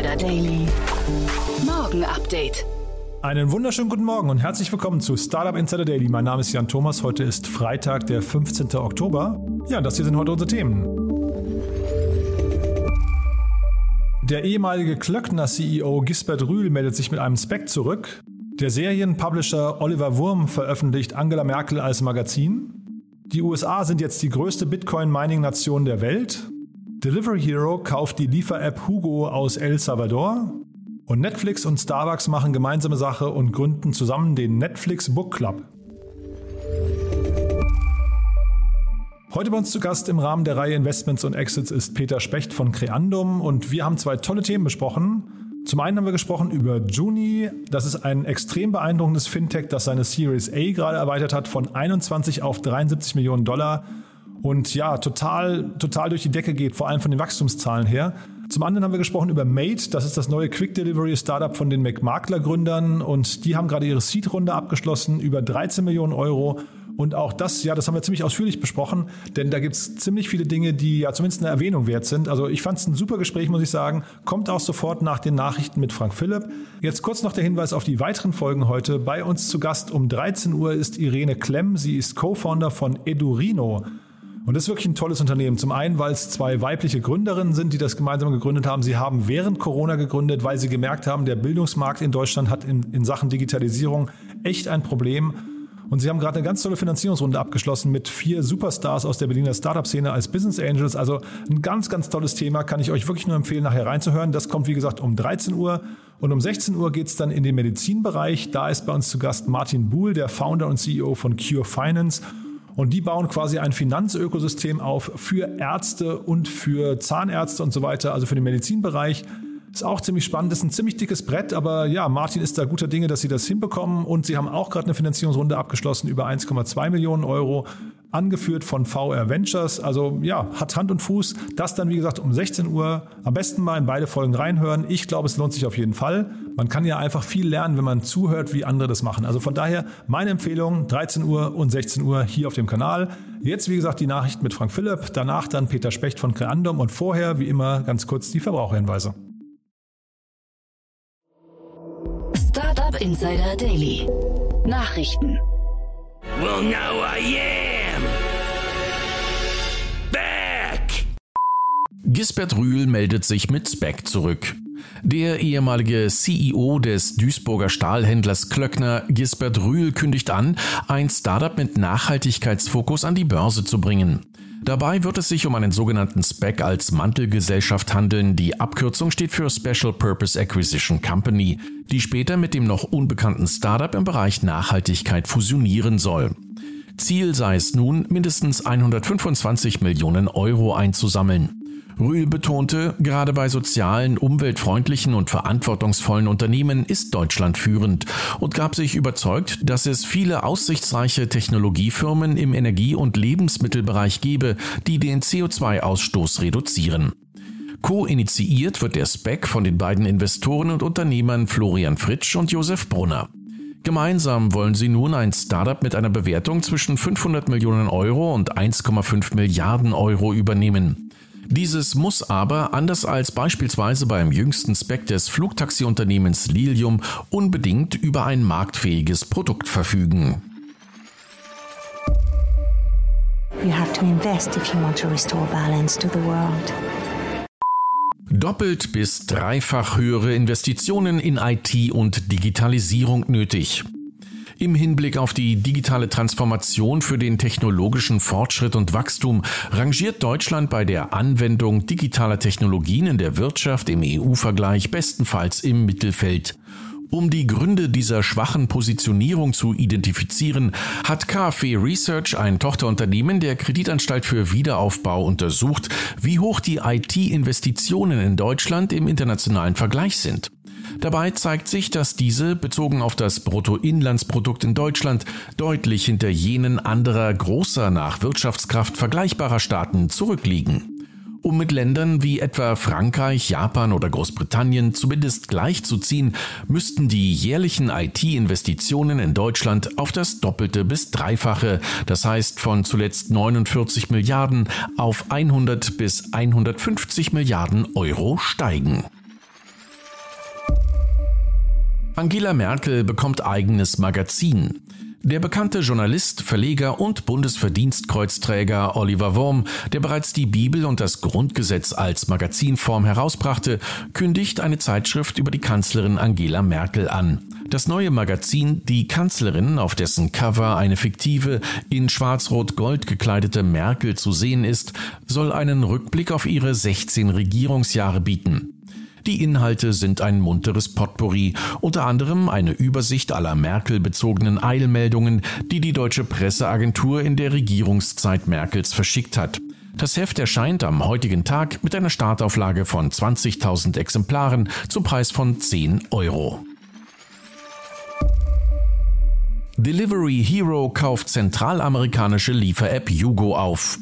Insider Daily. Morgen Update. Einen wunderschönen guten Morgen und herzlich willkommen zu Startup Insider Daily. Mein Name ist Jan Thomas. Heute ist Freitag, der 15. Oktober. Ja, das hier sind heute unsere Themen. Der ehemalige Klöckner-CEO Gisbert Rühl meldet sich mit einem Spec zurück. Der Serienpublisher Oliver Wurm veröffentlicht Angela Merkel als Magazin. Die USA sind jetzt die größte Bitcoin-Mining-Nation der Welt. Delivery Hero kauft die Liefer-App Hugo aus El Salvador. Und Netflix und Starbucks machen gemeinsame Sache und gründen zusammen den Netflix Book Club. Heute bei uns zu Gast im Rahmen der Reihe Investments und Exits ist Peter Specht von Creandum und wir haben zwei tolle Themen besprochen. Zum einen haben wir gesprochen über Juni. Das ist ein extrem beeindruckendes Fintech, das seine Series A gerade erweitert hat von 21 auf 73 Millionen Dollar und ja, total, total durch die Decke geht, vor allem von den Wachstumszahlen her. Zum anderen haben wir gesprochen über Mate, das ist das neue Quick Delivery Startup von den McMakler Gründern und die haben gerade ihre Seed-Runde abgeschlossen, über 13 Millionen Euro. Und auch das, ja, das haben wir ziemlich ausführlich besprochen, denn da gibt es ziemlich viele Dinge, die ja zumindest eine Erwähnung wert sind. Also ich fand es ein super Gespräch, muss ich sagen. Kommt auch sofort nach den Nachrichten mit Frank Philipp. Jetzt kurz noch der Hinweis auf die weiteren Folgen heute. Bei uns zu Gast um 13 Uhr ist Irene Klemm. Sie ist Co-Founder von Edurino. Und das ist wirklich ein tolles Unternehmen. Zum einen, weil es zwei weibliche Gründerinnen sind, die das gemeinsam gegründet haben. Sie haben während Corona gegründet, weil sie gemerkt haben, der Bildungsmarkt in Deutschland hat in, in Sachen Digitalisierung echt ein Problem. Und sie haben gerade eine ganz tolle Finanzierungsrunde abgeschlossen mit vier Superstars aus der Berliner Startup-Szene als Business Angels. Also ein ganz, ganz tolles Thema. Kann ich euch wirklich nur empfehlen, nachher reinzuhören. Das kommt, wie gesagt, um 13 Uhr. Und um 16 Uhr geht es dann in den Medizinbereich. Da ist bei uns zu Gast Martin Buhl, der Founder und CEO von Cure Finance. Und die bauen quasi ein Finanzökosystem auf für Ärzte und für Zahnärzte und so weiter, also für den Medizinbereich. Ist auch ziemlich spannend, ist ein ziemlich dickes Brett, aber ja, Martin ist da guter Dinge, dass sie das hinbekommen und sie haben auch gerade eine Finanzierungsrunde abgeschlossen über 1,2 Millionen Euro angeführt von VR Ventures. Also ja, hat Hand und Fuß. Das dann, wie gesagt, um 16 Uhr. Am besten mal in beide Folgen reinhören. Ich glaube, es lohnt sich auf jeden Fall. Man kann ja einfach viel lernen, wenn man zuhört, wie andere das machen. Also von daher meine Empfehlung, 13 Uhr und 16 Uhr hier auf dem Kanal. Jetzt, wie gesagt, die Nachrichten mit Frank Philipp. Danach dann Peter Specht von Creandum und vorher, wie immer, ganz kurz die Verbraucherhinweise. Startup Insider Daily. Nachrichten. Well, now I am Gisbert Rühl meldet sich mit Speck zurück. Der ehemalige CEO des Duisburger Stahlhändlers Klöckner, Gisbert Rühl, kündigt an, ein Startup mit Nachhaltigkeitsfokus an die Börse zu bringen. Dabei wird es sich um einen sogenannten SPAC als Mantelgesellschaft handeln. Die Abkürzung steht für Special Purpose Acquisition Company, die später mit dem noch unbekannten Startup im Bereich Nachhaltigkeit fusionieren soll. Ziel sei es nun, mindestens 125 Millionen Euro einzusammeln. Rühl betonte, gerade bei sozialen, umweltfreundlichen und verantwortungsvollen Unternehmen ist Deutschland führend und gab sich überzeugt, dass es viele aussichtsreiche Technologiefirmen im Energie- und Lebensmittelbereich gebe, die den CO2-Ausstoß reduzieren. Co-initiiert wird der SPEC von den beiden Investoren und Unternehmern Florian Fritsch und Josef Brunner. Gemeinsam wollen sie nun ein Startup mit einer Bewertung zwischen 500 Millionen Euro und 1,5 Milliarden Euro übernehmen. Dieses muss aber, anders als beispielsweise beim jüngsten Spec des Flugtaxiunternehmens Lilium, unbedingt über ein marktfähiges Produkt verfügen. You have to invest if you want to restore balance to the world. Doppelt bis dreifach höhere Investitionen in IT und Digitalisierung nötig. Im Hinblick auf die digitale Transformation für den technologischen Fortschritt und Wachstum rangiert Deutschland bei der Anwendung digitaler Technologien in der Wirtschaft im EU-Vergleich bestenfalls im Mittelfeld. Um die Gründe dieser schwachen Positionierung zu identifizieren, hat KfW Research, ein Tochterunternehmen der Kreditanstalt für Wiederaufbau, untersucht, wie hoch die IT-Investitionen in Deutschland im internationalen Vergleich sind. Dabei zeigt sich, dass diese, bezogen auf das Bruttoinlandsprodukt in Deutschland, deutlich hinter jenen anderer großer nach Wirtschaftskraft vergleichbarer Staaten zurückliegen. Um mit Ländern wie etwa Frankreich, Japan oder Großbritannien zumindest gleichzuziehen, müssten die jährlichen IT-Investitionen in Deutschland auf das Doppelte bis Dreifache, das heißt von zuletzt 49 Milliarden auf 100 bis 150 Milliarden Euro steigen. Angela Merkel bekommt eigenes Magazin. Der bekannte Journalist, Verleger und Bundesverdienstkreuzträger Oliver Wurm, der bereits die Bibel und das Grundgesetz als Magazinform herausbrachte, kündigt eine Zeitschrift über die Kanzlerin Angela Merkel an. Das neue Magazin Die Kanzlerin, auf dessen Cover eine fiktive, in schwarz-rot-gold gekleidete Merkel zu sehen ist, soll einen Rückblick auf ihre 16 Regierungsjahre bieten. Die Inhalte sind ein munteres Potpourri, unter anderem eine Übersicht aller Merkel bezogenen Eilmeldungen, die die deutsche Presseagentur in der Regierungszeit Merkels verschickt hat. Das Heft erscheint am heutigen Tag mit einer Startauflage von 20.000 Exemplaren zum Preis von 10 Euro. Delivery Hero kauft zentralamerikanische Liefer-App Yugo auf.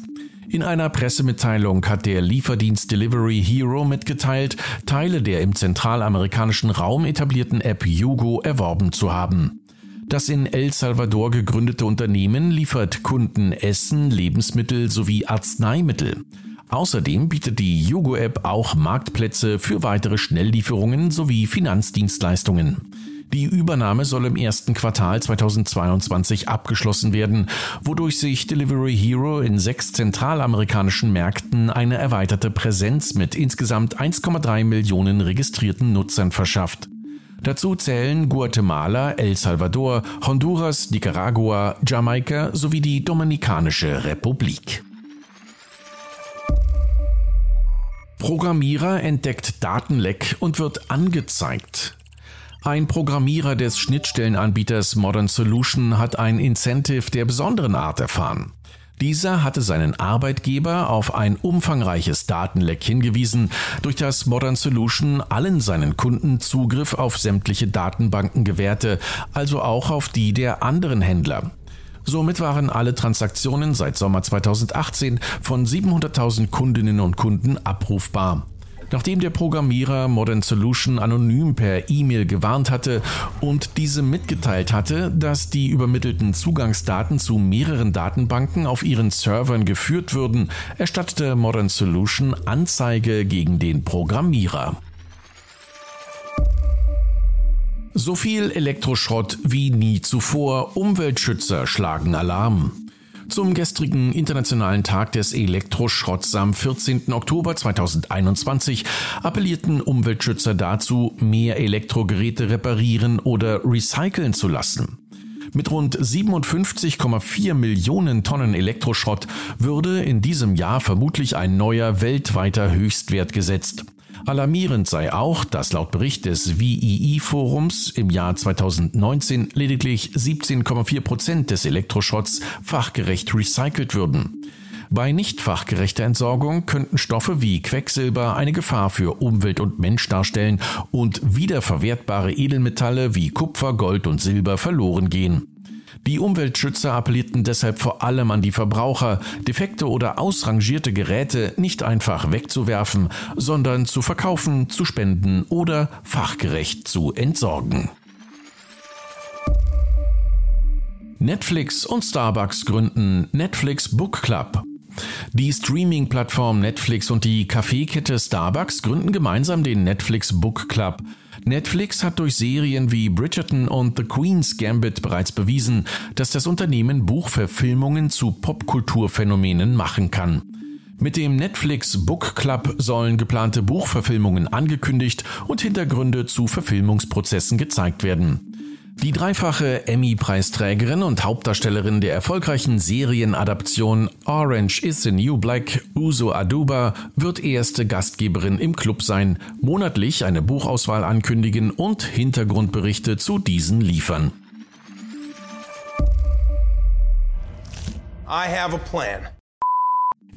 In einer Pressemitteilung hat der Lieferdienst Delivery Hero mitgeteilt, Teile der im zentralamerikanischen Raum etablierten App Yugo erworben zu haben. Das in El Salvador gegründete Unternehmen liefert Kunden Essen, Lebensmittel sowie Arzneimittel. Außerdem bietet die Yugo-App auch Marktplätze für weitere Schnelllieferungen sowie Finanzdienstleistungen. Die Übernahme soll im ersten Quartal 2022 abgeschlossen werden, wodurch sich Delivery Hero in sechs zentralamerikanischen Märkten eine erweiterte Präsenz mit insgesamt 1,3 Millionen registrierten Nutzern verschafft. Dazu zählen Guatemala, El Salvador, Honduras, Nicaragua, Jamaika sowie die Dominikanische Republik. Programmierer entdeckt Datenleck und wird angezeigt. Ein Programmierer des Schnittstellenanbieters Modern Solution hat ein Incentive der besonderen Art erfahren. Dieser hatte seinen Arbeitgeber auf ein umfangreiches Datenleck hingewiesen, durch das Modern Solution allen seinen Kunden Zugriff auf sämtliche Datenbanken gewährte, also auch auf die der anderen Händler. Somit waren alle Transaktionen seit Sommer 2018 von 700.000 Kundinnen und Kunden abrufbar. Nachdem der Programmierer Modern Solution anonym per E-Mail gewarnt hatte und diese mitgeteilt hatte, dass die übermittelten Zugangsdaten zu mehreren Datenbanken auf ihren Servern geführt würden, erstattete Modern Solution Anzeige gegen den Programmierer. So viel Elektroschrott wie nie zuvor. Umweltschützer schlagen Alarm. Zum gestrigen Internationalen Tag des Elektroschrotts am 14. Oktober 2021 appellierten Umweltschützer dazu, mehr Elektrogeräte reparieren oder recyceln zu lassen. Mit rund 57,4 Millionen Tonnen Elektroschrott würde in diesem Jahr vermutlich ein neuer weltweiter Höchstwert gesetzt. Alarmierend sei auch, dass laut Bericht des WII-Forums im Jahr 2019 lediglich 17,4 Prozent des Elektroschrotts fachgerecht recycelt würden. Bei nicht fachgerechter Entsorgung könnten Stoffe wie Quecksilber eine Gefahr für Umwelt und Mensch darstellen und wiederverwertbare Edelmetalle wie Kupfer, Gold und Silber verloren gehen. Die Umweltschützer appellierten deshalb vor allem an die Verbraucher, defekte oder ausrangierte Geräte nicht einfach wegzuwerfen, sondern zu verkaufen, zu spenden oder fachgerecht zu entsorgen. Netflix und Starbucks gründen Netflix Book Club. Die Streaming-Plattform Netflix und die Kaffeekette Starbucks gründen gemeinsam den Netflix Book Club. Netflix hat durch Serien wie Bridgerton und The Queen's Gambit bereits bewiesen, dass das Unternehmen Buchverfilmungen zu Popkulturphänomenen machen kann. Mit dem Netflix Book Club sollen geplante Buchverfilmungen angekündigt und Hintergründe zu Verfilmungsprozessen gezeigt werden. Die dreifache Emmy-Preisträgerin und Hauptdarstellerin der erfolgreichen Serienadaption Orange is the New Black, Uso Aduba, wird erste Gastgeberin im Club sein, monatlich eine Buchauswahl ankündigen und Hintergrundberichte zu diesen liefern. I have a plan.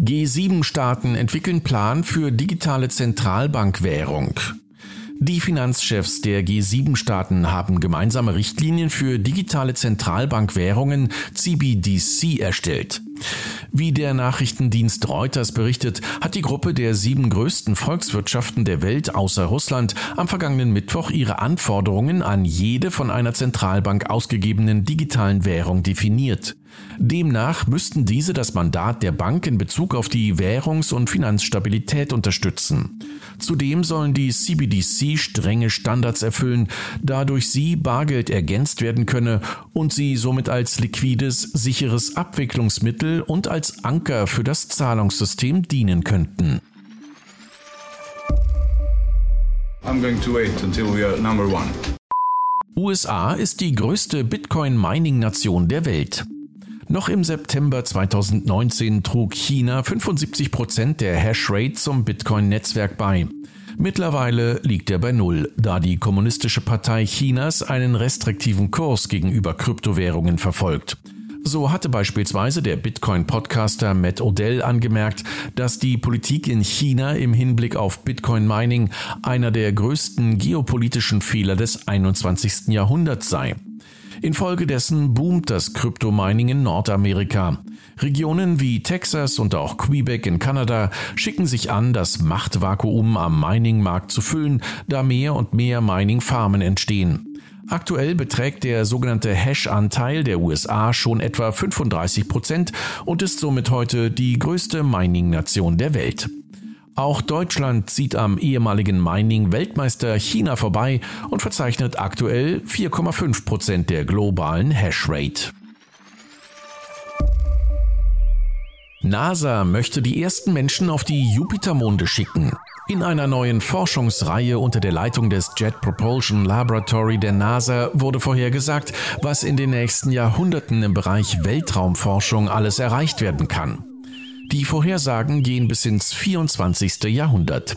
G7-Staaten entwickeln Plan für digitale Zentralbankwährung. Die Finanzchefs der G7-Staaten haben gemeinsame Richtlinien für digitale Zentralbankwährungen CBDC erstellt. Wie der Nachrichtendienst Reuters berichtet, hat die Gruppe der sieben größten Volkswirtschaften der Welt außer Russland am vergangenen Mittwoch ihre Anforderungen an jede von einer Zentralbank ausgegebenen digitalen Währung definiert. Demnach müssten diese das Mandat der Bank in Bezug auf die Währungs- und Finanzstabilität unterstützen. Zudem sollen die CBDC strenge Standards erfüllen, da durch sie Bargeld ergänzt werden könne und sie somit als liquides, sicheres Abwicklungsmittel und als Anker für das Zahlungssystem dienen könnten. I'm going to wait until we are number one. USA ist die größte Bitcoin-Mining-Nation der Welt. Noch im September 2019 trug China 75 Prozent der Hashrate zum Bitcoin-Netzwerk bei. Mittlerweile liegt er bei Null, da die Kommunistische Partei Chinas einen restriktiven Kurs gegenüber Kryptowährungen verfolgt. So hatte beispielsweise der Bitcoin-Podcaster Matt Odell angemerkt, dass die Politik in China im Hinblick auf Bitcoin-Mining einer der größten geopolitischen Fehler des 21. Jahrhunderts sei. Infolgedessen boomt das Kryptomining in Nordamerika. Regionen wie Texas und auch Quebec in Kanada schicken sich an, das Machtvakuum am Mining-Markt zu füllen, da mehr und mehr Mining-Farmen entstehen. Aktuell beträgt der sogenannte Hash-Anteil der USA schon etwa 35 Prozent und ist somit heute die größte Mining-Nation der Welt. Auch Deutschland zieht am ehemaligen Mining-Weltmeister China vorbei und verzeichnet aktuell 4,5 Prozent der globalen Hashrate. NASA möchte die ersten Menschen auf die Jupitermonde schicken. In einer neuen Forschungsreihe unter der Leitung des Jet Propulsion Laboratory der NASA wurde vorhergesagt, was in den nächsten Jahrhunderten im Bereich Weltraumforschung alles erreicht werden kann. Die Vorhersagen gehen bis ins 24. Jahrhundert.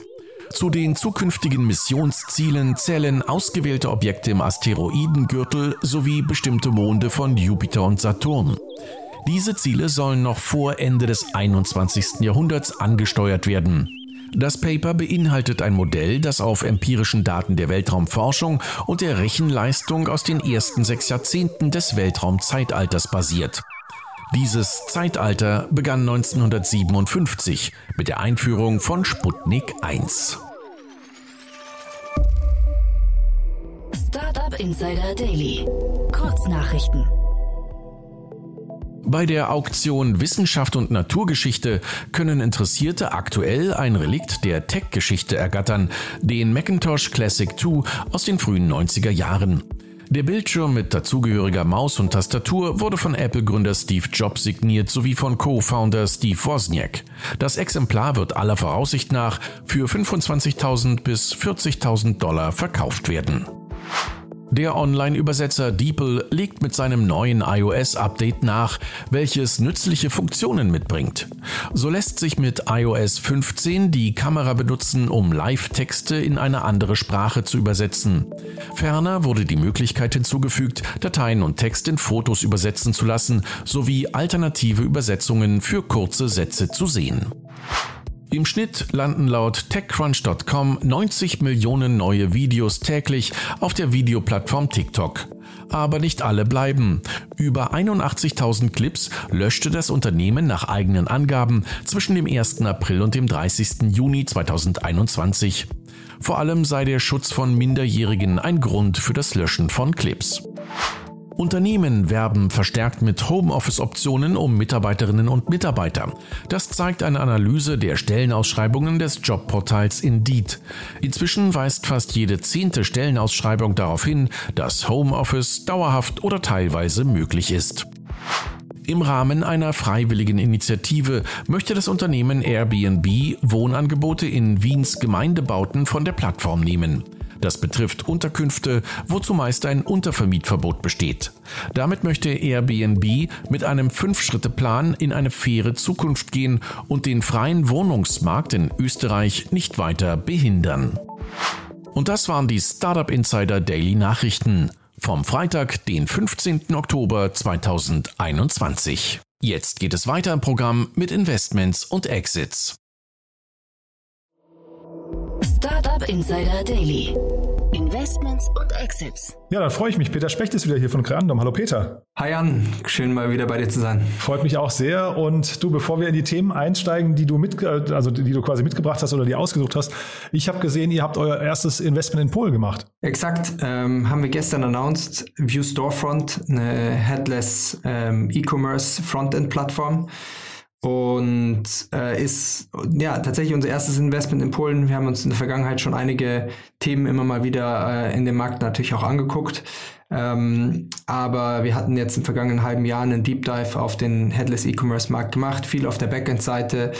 Zu den zukünftigen Missionszielen zählen ausgewählte Objekte im Asteroidengürtel sowie bestimmte Monde von Jupiter und Saturn. Diese Ziele sollen noch vor Ende des 21. Jahrhunderts angesteuert werden. Das Paper beinhaltet ein Modell, das auf empirischen Daten der Weltraumforschung und der Rechenleistung aus den ersten sechs Jahrzehnten des Weltraumzeitalters basiert. Dieses Zeitalter begann 1957 mit der Einführung von Sputnik 1. Startup Insider Daily. Kurznachrichten. Bei der Auktion Wissenschaft und Naturgeschichte können Interessierte aktuell ein Relikt der Tech-Geschichte ergattern, den Macintosh Classic 2 aus den frühen 90er Jahren. Der Bildschirm mit dazugehöriger Maus und Tastatur wurde von Apple-Gründer Steve Jobs signiert sowie von Co-Founder Steve Wozniak. Das Exemplar wird aller Voraussicht nach für 25.000 bis 40.000 Dollar verkauft werden. Der Online-Übersetzer DeepL legt mit seinem neuen iOS-Update nach, welches nützliche Funktionen mitbringt. So lässt sich mit iOS 15 die Kamera benutzen, um Live-Texte in eine andere Sprache zu übersetzen. Ferner wurde die Möglichkeit hinzugefügt, Dateien und Text in Fotos übersetzen zu lassen, sowie alternative Übersetzungen für kurze Sätze zu sehen. Im Schnitt landen laut TechCrunch.com 90 Millionen neue Videos täglich auf der Videoplattform TikTok. Aber nicht alle bleiben. Über 81.000 Clips löschte das Unternehmen nach eigenen Angaben zwischen dem 1. April und dem 30. Juni 2021. Vor allem sei der Schutz von Minderjährigen ein Grund für das Löschen von Clips. Unternehmen werben verstärkt mit Homeoffice-Optionen um Mitarbeiterinnen und Mitarbeiter. Das zeigt eine Analyse der Stellenausschreibungen des Jobportals Indeed. Inzwischen weist fast jede zehnte Stellenausschreibung darauf hin, dass Homeoffice dauerhaft oder teilweise möglich ist. Im Rahmen einer freiwilligen Initiative möchte das Unternehmen Airbnb Wohnangebote in Wiens Gemeindebauten von der Plattform nehmen. Das betrifft Unterkünfte, wo zumeist ein Untervermietverbot besteht. Damit möchte Airbnb mit einem Fünf-Schritte-Plan in eine faire Zukunft gehen und den freien Wohnungsmarkt in Österreich nicht weiter behindern. Und das waren die Startup Insider Daily Nachrichten vom Freitag, den 15. Oktober 2021. Jetzt geht es weiter im Programm mit Investments und Exits. Startup Insider Daily. Investments und Exits. Ja, dann freue ich mich. Peter Specht ist wieder hier von Creandum. Hallo Peter. Hi Jan, schön mal wieder bei dir zu sein. Freut mich auch sehr. Und du, bevor wir in die Themen einsteigen, die du mit, also die du quasi mitgebracht hast oder die ausgesucht hast, ich habe gesehen, ihr habt euer erstes Investment in Polen gemacht. Exakt, ähm, haben wir gestern announced. View Storefront, eine headless ähm, E-Commerce Frontend-Plattform und äh, ist ja tatsächlich unser erstes Investment in Polen. Wir haben uns in der Vergangenheit schon einige Themen immer mal wieder äh, in dem Markt natürlich auch angeguckt. Ähm, aber wir hatten jetzt im vergangenen halben Jahr einen Deep Dive auf den Headless E-Commerce Markt gemacht, viel auf der Backend-Seite,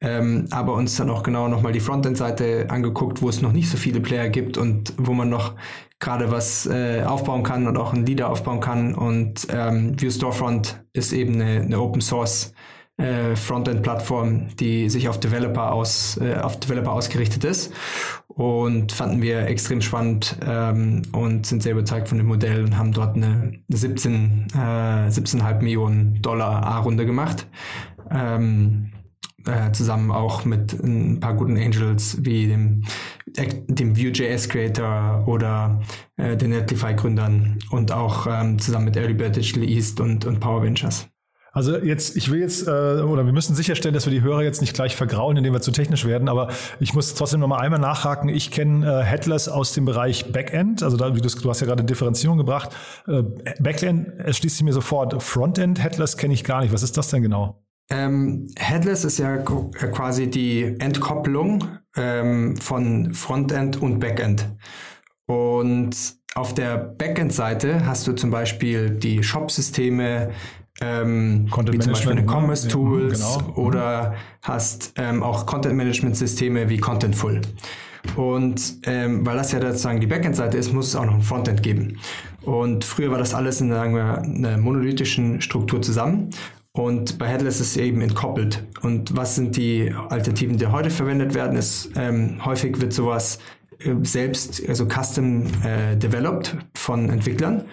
ähm, aber uns dann auch genau nochmal die Frontend-Seite angeguckt, wo es noch nicht so viele Player gibt und wo man noch gerade was äh, aufbauen kann und auch einen Leader aufbauen kann. Und ähm, View Storefront ist eben eine, eine Open Source äh, Frontend-Plattform, die sich auf Developer aus äh, auf Developer ausgerichtet ist und fanden wir extrem spannend ähm, und sind sehr überzeugt von dem Modell und haben dort eine 17 äh, 17,5 Millionen Dollar A-Runde gemacht. Ähm, äh, zusammen auch mit ein paar guten Angels wie dem, dem Vue.js Creator oder äh, den Netlify Gründern und auch ähm, zusammen mit Early Bird Digital East und, und Power Ventures. Also jetzt, ich will jetzt, äh, oder wir müssen sicherstellen, dass wir die Hörer jetzt nicht gleich vergrauen, indem wir zu technisch werden, aber ich muss trotzdem noch mal einmal nachhaken. Ich kenne äh, Headless aus dem Bereich Backend, also da, du, hast ja gerade Differenzierung gebracht. Äh, Backend erschließt sich mir sofort. Frontend Headless kenne ich gar nicht. Was ist das denn genau? Ähm, Headless ist ja quasi die Entkopplung ähm, von Frontend und Backend. Und auf der Backend-Seite hast du zum Beispiel die Shop-Systeme, ähm, wie zum Beispiel eine ne? Commerce Tools genau. Mhm. oder hast ähm, auch Content Management Systeme wie Contentful. Und ähm, weil das ja sozusagen die Backend-Seite ist, muss es auch noch ein Frontend geben. Und früher war das alles in sagen wir, einer monolithischen Struktur zusammen. Und bei Headless ist es eben entkoppelt. Und was sind die Alternativen, die heute verwendet werden? Ist ähm, häufig wird sowas äh, selbst, also custom äh, developed von Entwicklern.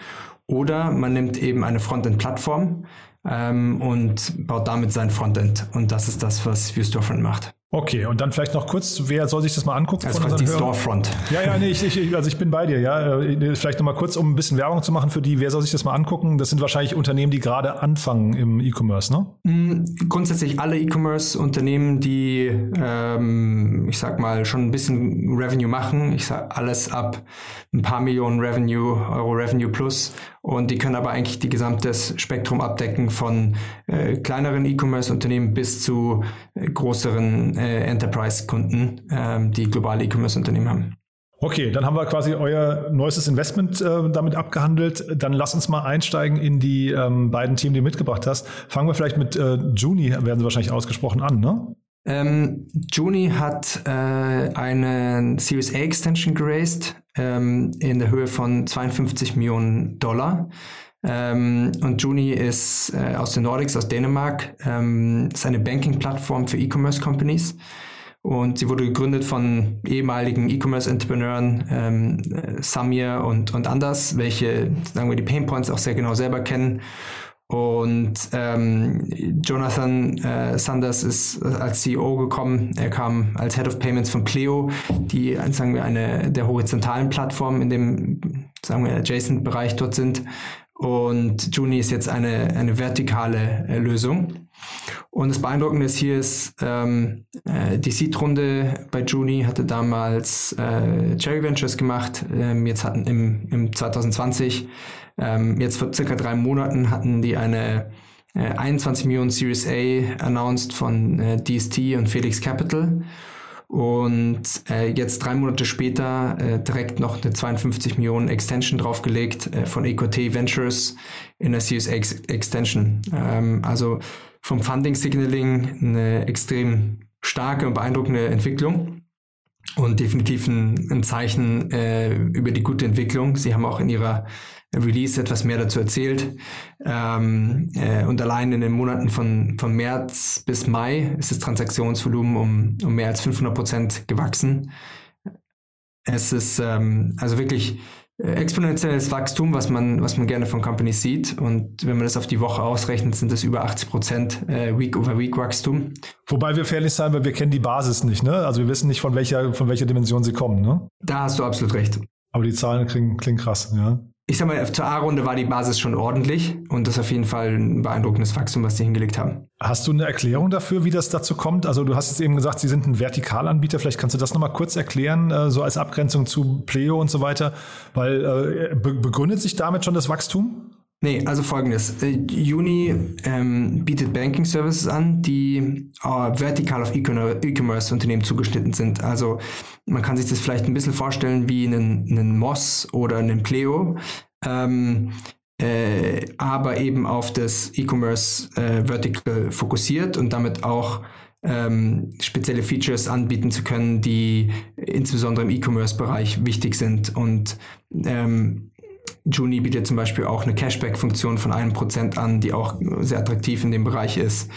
Oder man nimmt eben eine Frontend-Plattform ähm, und baut damit sein Frontend. Und das ist das, was Vue Storefront macht. Okay, und dann vielleicht noch kurz, wer soll sich das mal angucken? Also von die Storefront. Ja, ja, nee, ich, ich, also ich bin bei dir, ja. Äh, vielleicht noch mal kurz, um ein bisschen Werbung zu machen für die, wer soll sich das mal angucken? Das sind wahrscheinlich Unternehmen, die gerade anfangen im E-Commerce, ne? Mm, grundsätzlich alle E-Commerce-Unternehmen, die, ähm, ich sag mal, schon ein bisschen Revenue machen. Ich sag alles ab ein paar Millionen Revenue, Euro Revenue plus. Und die können aber eigentlich die gesamte Spektrum abdecken von äh, kleineren E-Commerce-Unternehmen bis zu äh, größeren äh, Enterprise-Kunden, ähm, die globale E-Commerce-Unternehmen haben. Okay, dann haben wir quasi euer neuestes Investment äh, damit abgehandelt. Dann lass uns mal einsteigen in die ähm, beiden Themen, die du mitgebracht hast. Fangen wir vielleicht mit äh, Juni, werden sie wahrscheinlich ausgesprochen, an, ne? Ähm, Juni hat äh, eine Series A Extension geraced ähm, in der Höhe von 52 Millionen Dollar. Ähm, und Juni ist äh, aus den Nordics, aus Dänemark, ähm, ist eine Banking-Plattform für E-Commerce Companies. Und sie wurde gegründet von ehemaligen E-Commerce-Entrepreneuren, ähm, Samir und, und Anders, welche, sagen wir, die Painpoints auch sehr genau selber kennen. Und ähm, Jonathan äh, Sanders ist als CEO gekommen. Er kam als Head of Payments von Pleo, die sagen wir eine der horizontalen Plattformen in dem sagen wir adjacent Bereich dort sind. Und Juni ist jetzt eine, eine vertikale äh, Lösung. Und das Beeindruckende ist hier ist, ähm, äh, die Seed-Runde bei Juni hatte damals äh, Cherry Ventures gemacht. Ähm, jetzt hatten im, im 2020, ähm, jetzt vor circa drei Monaten hatten die eine äh, 21 Millionen Series A announced von äh, DST und Felix Capital. Und äh, jetzt drei Monate später äh, direkt noch eine 52 Millionen Extension draufgelegt äh, von EQT Ventures in der Series X Extension. Ähm, also vom Funding Signaling eine extrem starke und beeindruckende Entwicklung und definitiv ein, ein Zeichen äh, über die gute Entwicklung. Sie haben auch in ihrer Release etwas mehr dazu erzählt. Ähm, äh, und allein in den Monaten von, von März bis Mai ist das Transaktionsvolumen um, um mehr als 500 Prozent gewachsen. Es ist ähm, also wirklich äh, exponentielles Wachstum, was man, was man gerne von Companies sieht. Und wenn man das auf die Woche ausrechnet, sind das über 80 Prozent äh, Week-over-Week-Wachstum. Wobei wir fairlich sein, weil wir kennen die Basis nicht, ne? Also wir wissen nicht, von welcher, von welcher Dimension sie kommen, ne? Da hast du absolut recht. Aber die Zahlen klingen, klingen krass, ja. Ich sag mal, zur A-Runde war die Basis schon ordentlich und das ist auf jeden Fall ein beeindruckendes Wachstum, was sie hingelegt haben. Hast du eine Erklärung dafür, wie das dazu kommt? Also du hast jetzt eben gesagt, sie sind ein Vertikalanbieter. Vielleicht kannst du das nochmal kurz erklären, äh, so als Abgrenzung zu Pleo und so weiter. Weil äh, begründet sich damit schon das Wachstum? Nee, also folgendes. Äh, Uni ähm, bietet Banking Services an, die äh, vertikal auf E-Commerce-Unternehmen zugeschnitten sind. Also man kann sich das vielleicht ein bisschen vorstellen wie einen, einen Moss oder einen Pleo, ähm, äh, aber eben auf das E-Commerce äh, Vertical fokussiert und damit auch ähm, spezielle Features anbieten zu können, die insbesondere im E-Commerce-Bereich wichtig sind und ähm, Juni bietet zum Beispiel auch eine Cashback-Funktion von einem Prozent an, die auch sehr attraktiv in dem Bereich ist.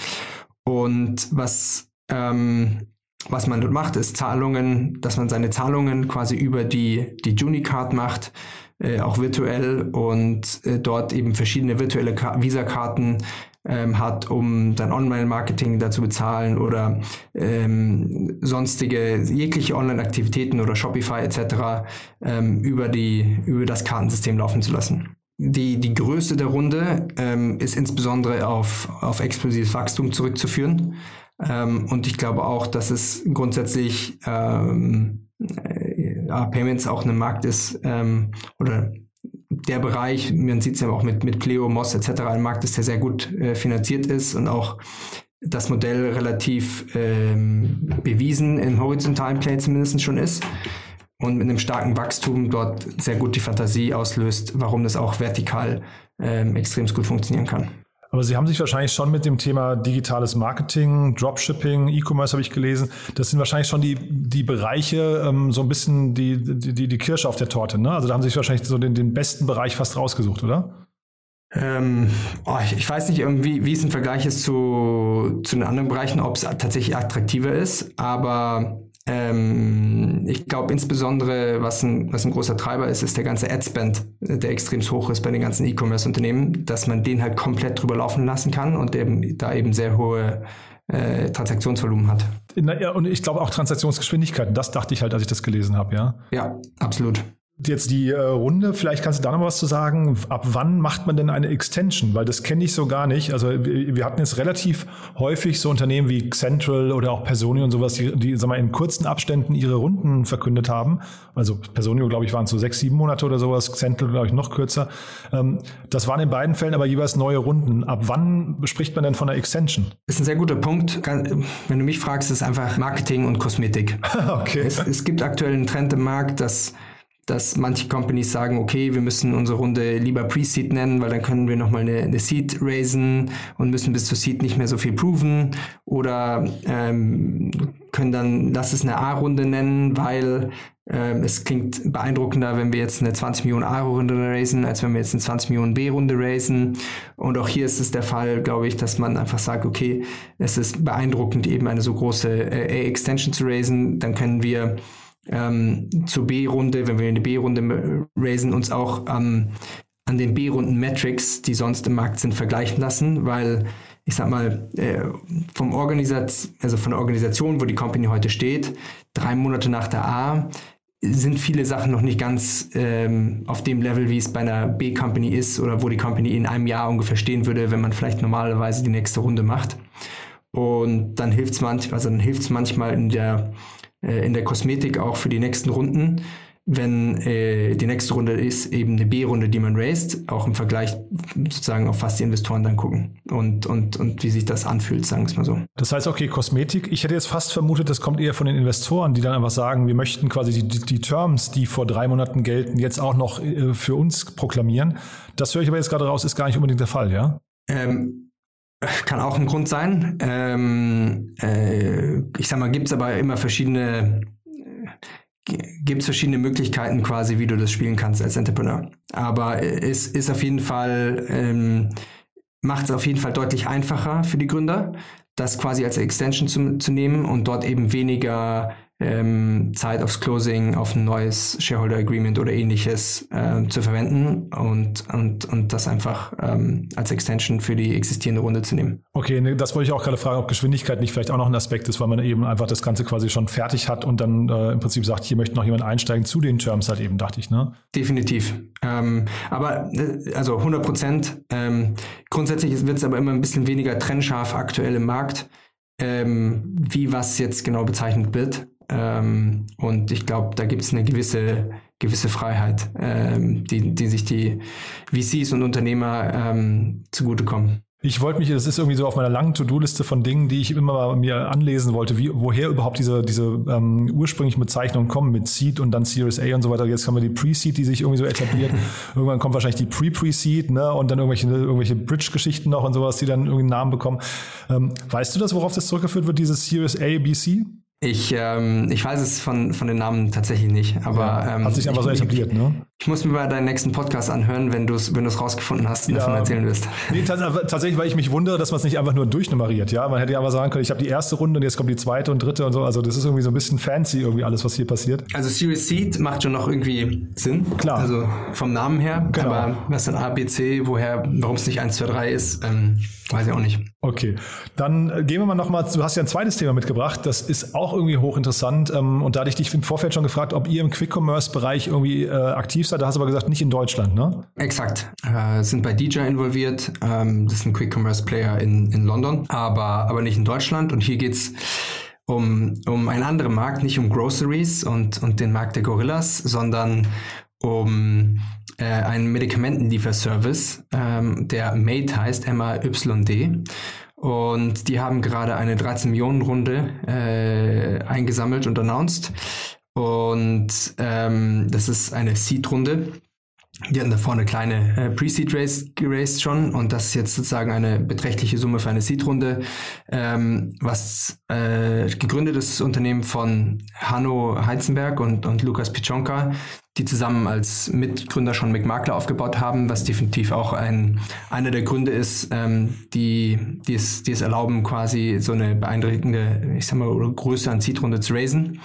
Und was, ähm, was man dort macht, ist Zahlungen, dass man seine Zahlungen quasi über die, die Juni-Card macht, äh, auch virtuell und äh, dort eben verschiedene virtuelle Visa-Karten ähm, hat, um dann Online-Marketing dazu bezahlen oder ähm, sonstige jegliche Online-Aktivitäten oder Shopify etc. Ähm, über, die, über das Kartensystem laufen zu lassen. Die, die Größe der Runde ähm, ist insbesondere auf, auf explosives Wachstum zurückzuführen. Ähm, und ich glaube auch, dass es grundsätzlich ähm, äh, Payments auch ein Markt ist ähm, oder der Bereich, man sieht es ja auch mit, mit Pleo, Moss etc., ein Markt ist, der sehr gut äh, finanziert ist und auch das Modell relativ ähm, bewiesen im horizontalen Play zumindest schon ist und mit einem starken Wachstum dort sehr gut die Fantasie auslöst, warum das auch vertikal ähm, extrem gut funktionieren kann. Aber Sie haben sich wahrscheinlich schon mit dem Thema digitales Marketing, Dropshipping, E-Commerce habe ich gelesen. Das sind wahrscheinlich schon die, die Bereiche, ähm, so ein bisschen die, die, die Kirsche auf der Torte. Ne? Also da haben Sie sich wahrscheinlich so den, den besten Bereich fast rausgesucht, oder? Ähm, oh, ich, ich, weiß nicht irgendwie, wie es im Vergleich ist zu, zu den anderen Bereichen, ob es tatsächlich attraktiver ist, aber ähm, ich glaube insbesondere, was ein, was ein großer Treiber ist, ist der ganze Ad-Spend, der extrem hoch ist bei den ganzen E-Commerce-Unternehmen, dass man den halt komplett drüber laufen lassen kann und eben da eben sehr hohe äh, Transaktionsvolumen hat. Ja, und ich glaube auch Transaktionsgeschwindigkeiten, das dachte ich halt, als ich das gelesen habe, ja. Ja, absolut. Jetzt die äh, Runde, vielleicht kannst du da noch was zu sagen. Ab wann macht man denn eine Extension? Weil das kenne ich so gar nicht. Also wir, wir, hatten jetzt relativ häufig so Unternehmen wie Central oder auch Personio und sowas, die, die sag mal, in kurzen Abständen ihre Runden verkündet haben. Also Personio, glaube ich, waren so sechs, sieben Monate oder sowas. Central, glaube ich, noch kürzer. Ähm, das waren in beiden Fällen aber jeweils neue Runden. Ab wann spricht man denn von einer Extension? Das ist ein sehr guter Punkt. Wenn du mich fragst, ist es einfach Marketing und Kosmetik. okay. Es, es gibt aktuell einen Trend im Markt, dass dass manche Companies sagen, okay, wir müssen unsere Runde lieber Pre-Seed nennen, weil dann können wir nochmal eine, eine Seed raisen und müssen bis zur Seed nicht mehr so viel proven oder ähm, können dann, lass es eine A-Runde nennen, weil ähm, es klingt beeindruckender, wenn wir jetzt eine 20 Millionen A-Runde raisen, als wenn wir jetzt eine 20 Millionen B-Runde raisen. Und auch hier ist es der Fall, glaube ich, dass man einfach sagt, okay, es ist beeindruckend, eben eine so große äh, A-Extension zu raisen, dann können wir ähm, zur B-Runde, wenn wir eine B-Runde raisen, uns auch ähm, an den B-Runden Metrics, die sonst im Markt sind, vergleichen lassen, weil ich sag mal, äh, vom Organisat also von der Organisation, wo die Company heute steht, drei Monate nach der A, sind viele Sachen noch nicht ganz ähm, auf dem Level, wie es bei einer B-Company ist oder wo die Company in einem Jahr ungefähr stehen würde, wenn man vielleicht normalerweise die nächste Runde macht. Und dann hilft es manchmal, also dann hilft es manchmal in der äh, in der Kosmetik auch für die nächsten Runden, wenn äh, die nächste Runde ist eben eine B-Runde, die man raised, auch im Vergleich sozusagen auf was die Investoren dann gucken und, und, und wie sich das anfühlt, sagen wir es mal so. Das heißt, okay, Kosmetik, ich hätte jetzt fast vermutet, das kommt eher von den Investoren, die dann einfach sagen, wir möchten quasi die, die Terms, die vor drei Monaten gelten, jetzt auch noch äh, für uns proklamieren. Das höre ich aber jetzt gerade raus, ist gar nicht unbedingt der Fall, ja? Ähm, kann auch ein Grund sein. Ähm, äh, ich sag mal, gibt es aber immer verschiedene, gibt verschiedene Möglichkeiten quasi, wie du das spielen kannst als Entrepreneur. Aber es ist auf jeden Fall, ähm, macht es auf jeden Fall deutlich einfacher für die Gründer, das quasi als Extension zu, zu nehmen und dort eben weniger ähm, Zeit aufs Closing, auf ein neues Shareholder Agreement oder ähnliches äh, zu verwenden und, und, und das einfach ähm, als Extension für die existierende Runde zu nehmen. Okay, ne, das wollte ich auch gerade fragen, ob Geschwindigkeit nicht vielleicht auch noch ein Aspekt ist, weil man eben einfach das Ganze quasi schon fertig hat und dann äh, im Prinzip sagt, hier möchte noch jemand einsteigen zu den Terms halt eben, dachte ich, ne? Definitiv. Ähm, aber äh, also 100 Prozent. Ähm, grundsätzlich wird es aber immer ein bisschen weniger trennscharf aktuell im Markt, ähm, wie was jetzt genau bezeichnet wird. Ähm, und ich glaube, da gibt es eine gewisse, gewisse Freiheit, ähm, die, die sich die VCs und Unternehmer ähm, zugutekommen. Ich wollte mich, das ist irgendwie so auf meiner langen To-Do-Liste von Dingen, die ich immer mal mir anlesen wollte, wie, woher überhaupt diese, diese ähm, ursprünglichen Bezeichnungen kommen mit Seed und dann Series A und so weiter. Jetzt haben wir die Pre-Seed, die sich irgendwie so etabliert. Irgendwann kommt wahrscheinlich die Pre-Pre-Seed, ne? Und dann irgendwelche, irgendwelche Bridge-Geschichten noch und sowas, die dann irgendwie einen Namen bekommen. Ähm, weißt du das, worauf das zurückgeführt wird, dieses Series A, B, C? Ich, ähm, ich weiß es von, von den Namen tatsächlich nicht, aber ja, ähm, hat sich einfach so etabliert, ne? Ich muss mir bei deinem nächsten Podcast anhören, wenn du es wenn rausgefunden hast und Ja. davon erzählen wirst. Nee, tats- aber tatsächlich, weil ich mich wundere, dass man es nicht einfach nur durchnummeriert, ja. Man hätte ja einfach sagen können, ich habe die erste Runde und jetzt kommt die zweite und dritte und so. Also das ist irgendwie so ein bisschen fancy, irgendwie alles, was hier passiert. Also Series Seed macht schon noch irgendwie Sinn. Klar. Also vom Namen her. Genau. Aber was dann A, B, C, woher, warum es nicht 1, 2, 3 ist, ähm, weiß ich auch nicht. Okay, dann äh, gehen wir mal nochmal, du hast ja ein zweites Thema mitgebracht, das ist auch irgendwie hochinteressant ähm, und da hatte ich dich im Vorfeld schon gefragt, ob ihr im Quick-Commerce-Bereich irgendwie äh, aktiv seid, da hast du aber gesagt, nicht in Deutschland, ne? Exakt. Äh, sind bei DJ involviert. Ähm, das ist ein Quick Commerce Player in, in London, aber, aber nicht in Deutschland. Und hier geht's um, um einen anderen Markt, nicht um Groceries und, und den Markt der Gorillas, sondern um äh, einen Medikamentenlieferservice, ähm, der MAID heißt, M-A-Y-D. Und die haben gerade eine 13 Millionen Runde äh, eingesammelt und announced. Und ähm, das ist eine Seed-Runde. Die hatten davor eine kleine äh, Pre-Seed-Race geraced schon und das ist jetzt sozusagen eine beträchtliche Summe für eine Seed-Runde, ähm, was äh, gegründet ist, das Unternehmen von Hanno Heizenberg und, und Lukas Pichonka, die zusammen als Mitgründer schon McMakler aufgebaut haben, was definitiv auch ein, einer der Gründe ist, ähm, die, die, es, die es erlauben, quasi so eine beeindruckende, ich sag mal, Größe an Seed-Runde zu raisen.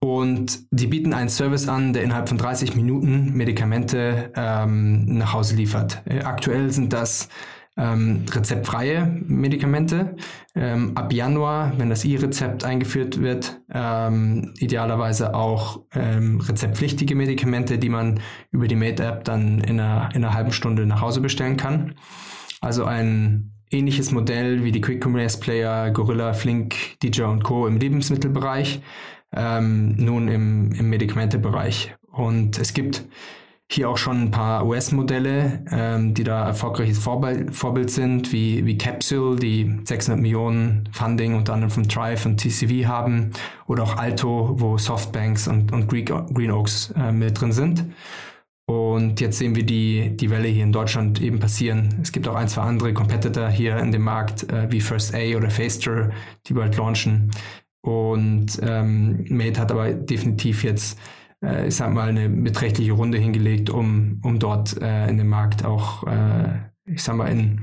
Und die bieten einen Service an, der innerhalb von 30 Minuten Medikamente ähm, nach Hause liefert. Äh, aktuell sind das ähm, rezeptfreie Medikamente. Ähm, ab Januar, wenn das E-Rezept eingeführt wird, ähm, idealerweise auch ähm, rezeptpflichtige Medikamente, die man über die Made-App dann in einer, in einer halben Stunde nach Hause bestellen kann. Also ein ähnliches Modell wie die Quick Commerce Player Gorilla, Flink, DJ und Co. im Lebensmittelbereich ähm, nun im, im Medikamentebereich. Und es gibt hier auch schon ein paar US-Modelle, ähm, die da erfolgreiches Vorbild, Vorbild sind, wie, wie Capsule, die 600 Millionen Funding unter anderem von Thrive und TCV haben, oder auch Alto, wo Softbanks und, und Green Oaks äh, mit drin sind. Und jetzt sehen wir die, die Welle hier in Deutschland eben passieren. Es gibt auch ein, zwei andere Competitor hier in dem Markt, äh, wie First A oder Faster, die bald launchen. Und ähm, Mate hat aber definitiv jetzt, äh, ich sag mal, eine beträchtliche Runde hingelegt, um, um dort äh, in den Markt auch, äh, ich sag mal, in,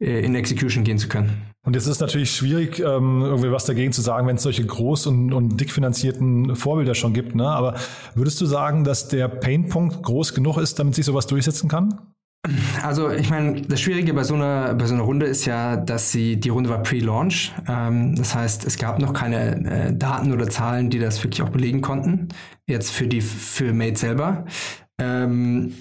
äh, in Execution gehen zu können. Und jetzt ist es natürlich schwierig, ähm, irgendwie was dagegen zu sagen, wenn es solche groß und, und dick finanzierten Vorbilder schon gibt. Ne? Aber würdest du sagen, dass der Painpunkt groß genug ist, damit sich sowas durchsetzen kann? Also ich meine, das Schwierige bei so einer bei so einer Runde ist ja, dass sie die Runde war pre-Launch. Ähm, das heißt, es gab noch keine äh, Daten oder Zahlen, die das wirklich auch belegen konnten. Jetzt für die für Made selber. Ähm,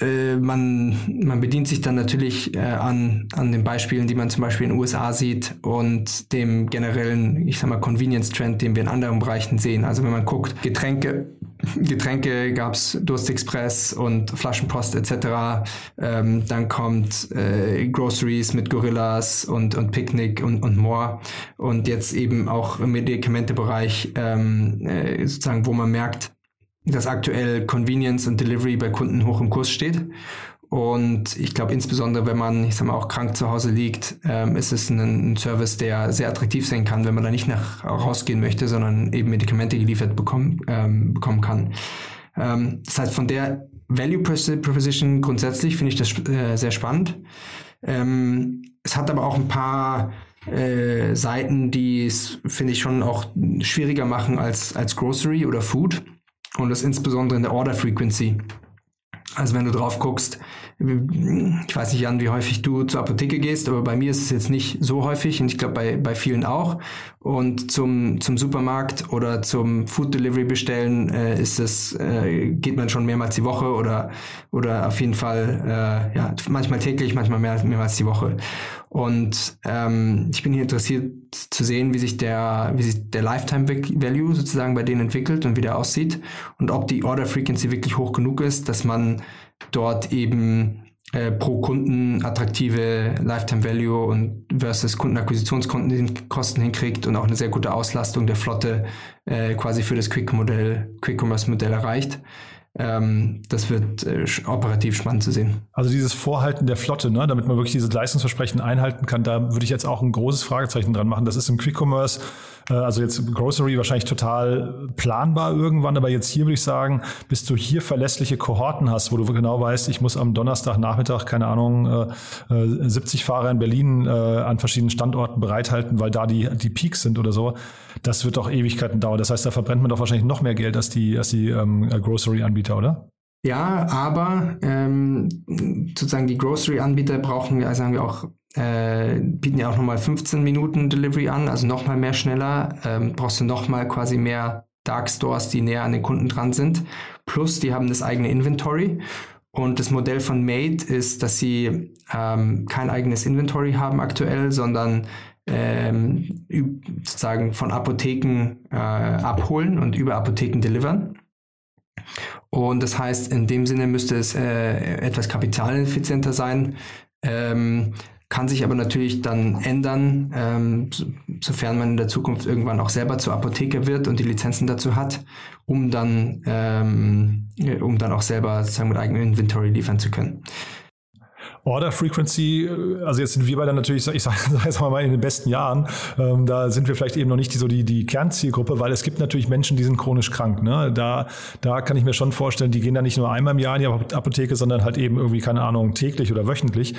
äh, man, man bedient sich dann natürlich äh, an, an den Beispielen, die man zum Beispiel in den USA sieht und dem generellen, ich sag mal, Convenience-Trend, den wir in anderen Bereichen sehen. Also wenn man guckt, Getränke, Getränke gab's Durstexpress und Flaschenpost etc. Ähm, dann kommt äh, Groceries mit Gorillas und, und Picknick und, und more. Und jetzt eben auch im Medikamentebereich ähm, äh, sozusagen, wo man merkt, dass aktuell Convenience und Delivery bei Kunden hoch im Kurs steht. Und ich glaube, insbesondere wenn man, ich sag mal, auch krank zu Hause liegt, ähm, ist es ein, ein, Service, der sehr attraktiv sein kann, wenn man da nicht nach rausgehen möchte, sondern eben Medikamente geliefert bekommen, ähm, bekommen kann. Ähm, das heißt, von der Value Proposition grundsätzlich finde ich das äh, sehr spannend. Ähm, es hat aber auch ein paar äh, Seiten, die es, finde ich, schon auch schwieriger machen als, als Grocery oder Food. Und das insbesondere in der Order Frequency. Also wenn du drauf guckst, ich weiß nicht, Jan, wie häufig du zur Apotheke gehst, aber bei mir ist es jetzt nicht so häufig und ich glaube bei, bei vielen auch. Und zum, zum Supermarkt oder zum Food Delivery bestellen äh, ist es, äh, geht man schon mehrmals die Woche oder, oder auf jeden Fall, äh, ja, manchmal täglich, manchmal mehr, mehrmals die Woche. Und ähm, ich bin hier interessiert zu sehen, wie sich der, wie sich der Lifetime Value sozusagen bei denen entwickelt und wie der aussieht und ob die Order Frequency wirklich hoch genug ist, dass man dort eben äh, pro Kunden attraktive Lifetime Value und versus Kundenakquisitionskosten hinkriegt und auch eine sehr gute Auslastung der Flotte äh, quasi für das Quick-Modell, Quick-Commerce-Modell erreicht. Ähm, das wird äh, operativ spannend zu sehen. Also dieses Vorhalten der Flotte, ne, damit man wirklich dieses Leistungsversprechen einhalten kann, da würde ich jetzt auch ein großes Fragezeichen dran machen. Das ist im Quick Commerce also jetzt Grocery wahrscheinlich total planbar irgendwann, aber jetzt hier würde ich sagen, bis du hier verlässliche Kohorten hast, wo du genau weißt, ich muss am Donnerstagnachmittag, keine Ahnung, 70 äh, äh, Fahrer in Berlin an verschiedenen Standorten bereithalten, weil da die, die Peaks sind oder so, das wird doch Ewigkeiten dauern. Das heißt, da verbrennt man doch wahrscheinlich noch mehr Geld als die, als die ähm, Grocery-Anbieter, oder? Ja, aber ähm, sozusagen die Grocery-Anbieter brauchen, also sagen wir auch äh, bieten ja auch nochmal 15 Minuten Delivery an, also nochmal mehr schneller. Ähm, brauchst du nochmal quasi mehr Dark Stores, die näher an den Kunden dran sind. Plus, die haben das eigene Inventory. Und das Modell von Made ist, dass sie ähm, kein eigenes Inventory haben aktuell, sondern ähm, sozusagen von Apotheken äh, abholen und über Apotheken delivern. Und das heißt, in dem Sinne müsste es äh, etwas kapitaleffizienter sein. Ähm, kann sich aber natürlich dann ändern, ähm, sofern man in der Zukunft irgendwann auch selber zur Apotheke wird und die Lizenzen dazu hat, um dann, ähm, um dann auch selber sozusagen mit eigenem Inventory liefern zu können. Order Frequency, äh, also jetzt sind wir beide natürlich, ich sage sag mal in den besten Jahren, ähm, da sind wir vielleicht eben noch nicht die, so die, die Kernzielgruppe, weil es gibt natürlich Menschen, die sind chronisch krank. Ne? Da, da kann ich mir schon vorstellen, die gehen da nicht nur einmal im Jahr in die Apotheke, sondern halt eben irgendwie, keine Ahnung, täglich oder wöchentlich.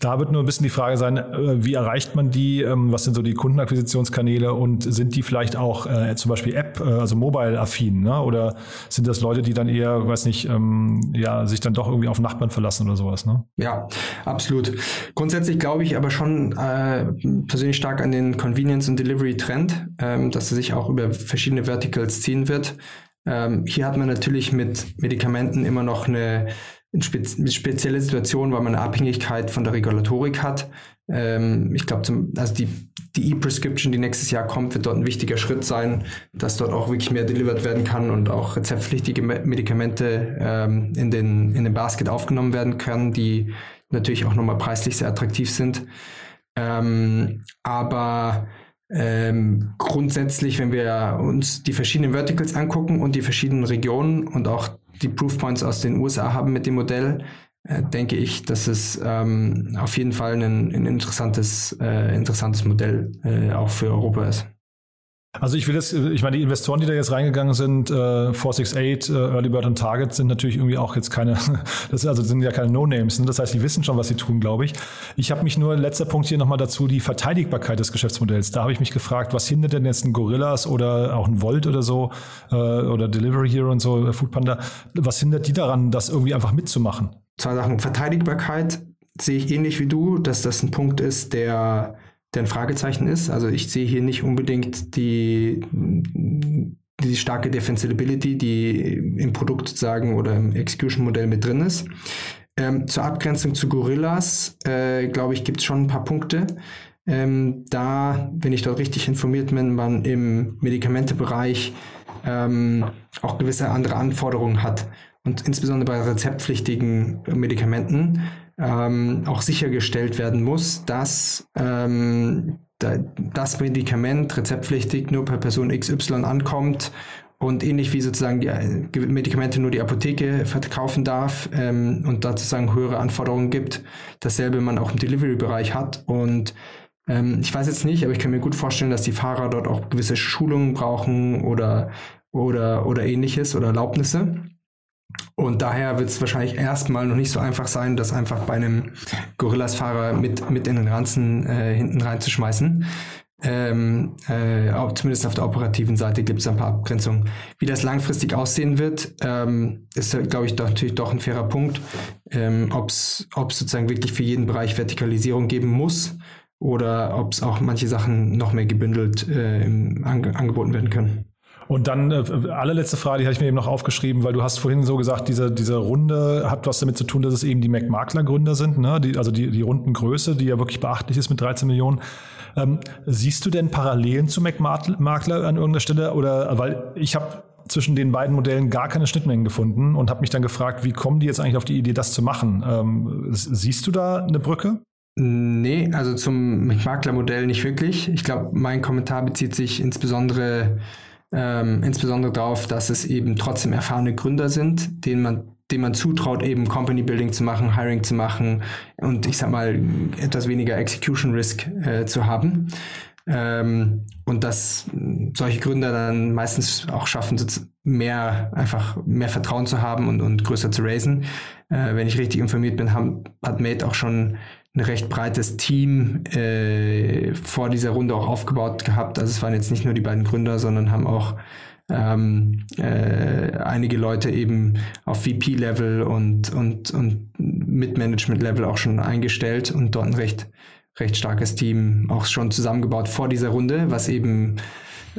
Da wird nur ein bisschen die Frage sein, äh, wie erreicht man die? Ähm, was sind so die Kundenakquisitionskanäle und sind die vielleicht auch äh, zum Beispiel App, äh, also mobile-affin? Ne? Oder sind das Leute, die dann eher, weiß nicht, ähm, ja, sich dann doch irgendwie auf Nachbarn verlassen oder sowas? Ne? Ja, absolut. Grundsätzlich glaube ich aber schon äh, persönlich stark an den Convenience- und Delivery-Trend, ähm, dass er sich auch über verschiedene Verticals ziehen wird. Ähm, hier hat man natürlich mit Medikamenten immer noch eine eine spezielle Situation, weil man eine Abhängigkeit von der Regulatorik hat. Ähm, ich glaube, also die, die E-Prescription, die nächstes Jahr kommt, wird dort ein wichtiger Schritt sein, dass dort auch wirklich mehr delivered werden kann und auch rezeptpflichtige Medikamente ähm, in, den, in den Basket aufgenommen werden können, die natürlich auch nochmal preislich sehr attraktiv sind. Ähm, aber ähm, grundsätzlich, wenn wir uns die verschiedenen Verticals angucken und die verschiedenen Regionen und auch die Proofpoints aus den USA haben mit dem Modell, äh, denke ich, dass es ähm, auf jeden Fall ein, ein interessantes, äh, interessantes Modell äh, auch für Europa ist. Also ich will jetzt, ich meine, die Investoren, die da jetzt reingegangen sind, äh, 468, äh, Early Bird und Target, sind natürlich irgendwie auch jetzt keine, das also sind ja keine No-Names. Ne? Das heißt, die wissen schon, was sie tun, glaube ich. Ich habe mich nur, letzter Punkt hier nochmal dazu, die Verteidigbarkeit des Geschäftsmodells. Da habe ich mich gefragt, was hindert denn jetzt ein Gorillas oder auch ein Volt oder so äh, oder Delivery Hero und so, äh, Foodpanda, was hindert die daran, das irgendwie einfach mitzumachen? Zwei Sachen. Verteidigbarkeit sehe ich ähnlich wie du, dass das ein Punkt ist, der der ein Fragezeichen ist. Also ich sehe hier nicht unbedingt die, die starke Defensibility, die im Produkt sozusagen oder im Execution-Modell mit drin ist. Ähm, zur Abgrenzung zu Gorillas, äh, glaube ich, gibt es schon ein paar Punkte. Ähm, da, wenn ich dort richtig informiert bin, man im Medikamentebereich ähm, auch gewisse andere Anforderungen hat. Und insbesondere bei rezeptpflichtigen Medikamenten ähm, auch sichergestellt werden muss, dass ähm, das Medikament rezeptpflichtig nur per Person XY ankommt und ähnlich wie sozusagen die äh, Medikamente nur die Apotheke verkaufen darf ähm, und da sozusagen höhere Anforderungen gibt, dasselbe man auch im Delivery-Bereich hat. Und ähm, ich weiß jetzt nicht, aber ich kann mir gut vorstellen, dass die Fahrer dort auch gewisse Schulungen brauchen oder oder oder ähnliches oder Erlaubnisse Und daher wird es wahrscheinlich erstmal noch nicht so einfach sein, das einfach bei einem Gorillas-Fahrer mit, mit in den Ranzen äh, hinten reinzuschmeißen. Ähm, äh, zumindest auf der operativen Seite gibt es ein paar Abgrenzungen. Wie das langfristig aussehen wird, ähm, ist, glaube ich, doch, natürlich doch ein fairer Punkt. Ähm, ob es sozusagen wirklich für jeden Bereich Vertikalisierung geben muss oder ob es auch manche Sachen noch mehr gebündelt äh, im, ange angeboten werden können. Und dann äh, allerletzte Frage, die habe ich mir eben noch aufgeschrieben, weil du hast vorhin so gesagt, diese, diese Runde hat was damit zu tun, dass es eben die Mac-Makler-Gründer sind, ne? die, also die, die Rundengröße, die ja wirklich beachtlich ist mit 13 Millionen. Ähm, siehst du denn Parallelen zu Mac-Makler an irgendeiner Stelle? Oder weil ich habe zwischen den beiden Modellen gar keine Schnittmengen gefunden und habe mich dann gefragt, wie kommen die jetzt eigentlich auf die Idee, das zu machen? Ähm, siehst du da eine Brücke? Nee, also zum Maklermodell nicht wirklich. Ich glaube, mein Kommentar bezieht sich insbesondere ähm, insbesondere darauf, dass es eben trotzdem erfahrene Gründer sind, denen man, denen man zutraut, eben Company Building zu machen, Hiring zu machen und ich sag mal etwas weniger Execution Risk äh, zu haben. Ähm, und dass solche Gründer dann meistens auch schaffen, mehr einfach mehr Vertrauen zu haben und, und größer zu raisen. Äh, wenn ich richtig informiert bin, haben, hat Mate auch schon ein recht breites Team äh, vor dieser Runde auch aufgebaut gehabt. Also es waren jetzt nicht nur die beiden Gründer, sondern haben auch ähm, äh, einige Leute eben auf VP-Level und, und, und Mid-Management-Level auch schon eingestellt und dort ein recht, recht starkes Team auch schon zusammengebaut vor dieser Runde, was eben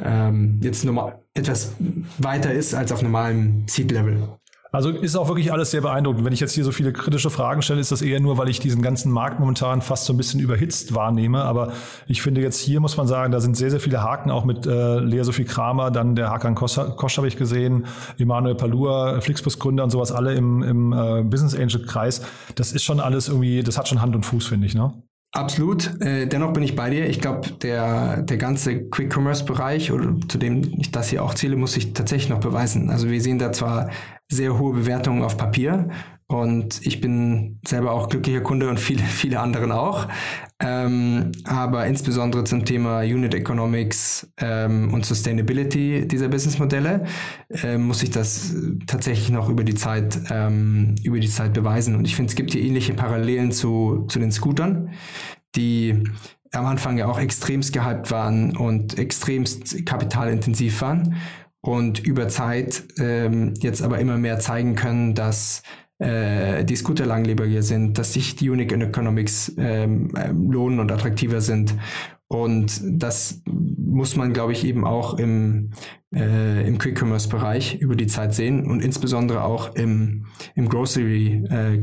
ähm, jetzt normal etwas weiter ist als auf normalem Seed-Level. Also ist auch wirklich alles sehr beeindruckend. Wenn ich jetzt hier so viele kritische Fragen stelle, ist das eher nur, weil ich diesen ganzen Markt momentan fast so ein bisschen überhitzt wahrnehme. Aber ich finde jetzt hier muss man sagen, da sind sehr, sehr viele Haken, auch mit äh, Lea Sophie Kramer, dann der Hakan Kosch, Kosch habe ich gesehen, Emanuel Palua, Flixbus-Gründer und sowas, alle im, im äh, Business Angel-Kreis. Das ist schon alles irgendwie, das hat schon Hand und Fuß, finde ich, ne? Absolut. Äh, dennoch bin ich bei dir. Ich glaube, der, der ganze Quick-Commerce-Bereich, oder zu dem ich das hier auch zähle, muss sich tatsächlich noch beweisen. Also wir sehen da zwar sehr hohe Bewertungen auf Papier. Und ich bin selber auch glücklicher Kunde und viele, viele anderen auch. Ähm, aber insbesondere zum Thema Unit Economics ähm, und Sustainability dieser Businessmodelle äh, muss ich das tatsächlich noch über die Zeit, ähm, über die Zeit beweisen. Und ich finde, es gibt hier ähnliche Parallelen zu, zu den Scootern, die am Anfang ja auch extremst gehypt waren und extremst kapitalintensiv waren und über Zeit ähm, jetzt aber immer mehr zeigen können, dass äh, die Scooter langlebiger sind, dass sich die Unique Economics ähm, ähm, lohnen und attraktiver sind. Und das muss man, glaube ich, eben auch im, äh, im Quick-Commerce-Bereich über die Zeit sehen und insbesondere auch im, im Grocery äh,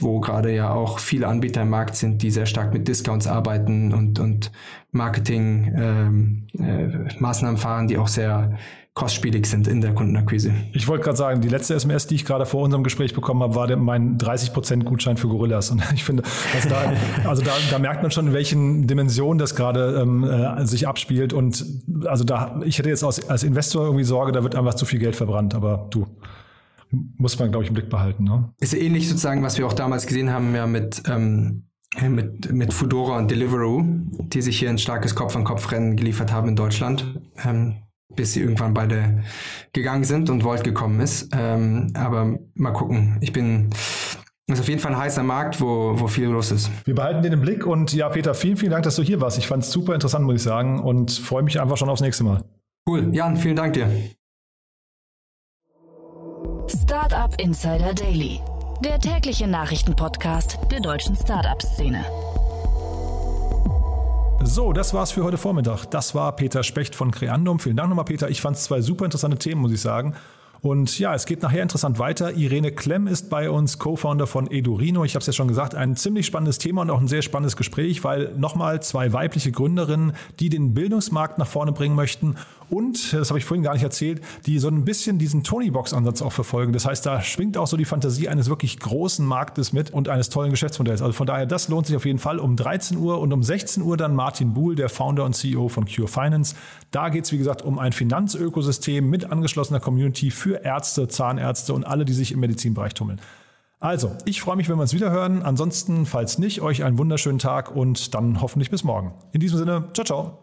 wo gerade ja auch viele Anbieter im Markt sind, die sehr stark mit Discounts arbeiten und, und Marketing-Maßnahmen ähm, äh, fahren, die auch sehr kostspielig sind in der Kundenakquise. Ich wollte gerade sagen, die letzte SMS, die ich gerade vor unserem Gespräch bekommen habe, war der, mein 30% Gutschein für Gorillas. Und ich finde, also da, also da, da merkt man schon, in welchen Dimensionen das gerade ähm, äh, sich abspielt. Und also da, ich hätte jetzt als, als Investor irgendwie Sorge, da wird einfach zu viel Geld verbrannt. Aber du, muss man, glaube ich, im Blick behalten. Ne? Ist ähnlich sozusagen, was wir auch damals gesehen haben, ja mit ähm, mit, mit Fudora und Deliveroo, die sich hier ein starkes Kopf-an-Kopf-Rennen geliefert haben in Deutschland. Ähm, bis sie irgendwann beide gegangen sind und Volt gekommen ist. Ähm, aber mal gucken. Ich bin das ist auf jeden Fall ein heißer Markt, wo, wo viel los ist. Wir behalten den im Blick und ja, Peter, vielen, vielen Dank, dass du hier warst. Ich fand es super interessant, muss ich sagen, und freue mich einfach schon aufs nächste Mal. Cool. Jan, vielen Dank dir. Startup Insider Daily, der tägliche Nachrichtenpodcast der deutschen Startup-Szene. So, das war's für heute Vormittag. Das war Peter Specht von Creandum. Vielen Dank nochmal, Peter. Ich fand es zwei super interessante Themen, muss ich sagen. Und ja, es geht nachher interessant weiter. Irene Klemm ist bei uns, Co-Founder von Edurino. Ich habe es ja schon gesagt, ein ziemlich spannendes Thema und auch ein sehr spannendes Gespräch, weil nochmal zwei weibliche Gründerinnen, die den Bildungsmarkt nach vorne bringen möchten und, das habe ich vorhin gar nicht erzählt, die so ein bisschen diesen Tony-Box-Ansatz auch verfolgen. Das heißt, da schwingt auch so die Fantasie eines wirklich großen Marktes mit und eines tollen Geschäftsmodells. Also von daher, das lohnt sich auf jeden Fall. Um 13 Uhr und um 16 Uhr dann Martin Buhl, der Founder und CEO von Cure Finance. Da geht es, wie gesagt, um ein Finanzökosystem mit angeschlossener Community für Ärzte, Zahnärzte und alle, die sich im Medizinbereich tummeln. Also, ich freue mich, wenn wir uns wieder hören. Ansonsten, falls nicht, euch einen wunderschönen Tag und dann hoffentlich bis morgen. In diesem Sinne, ciao, ciao.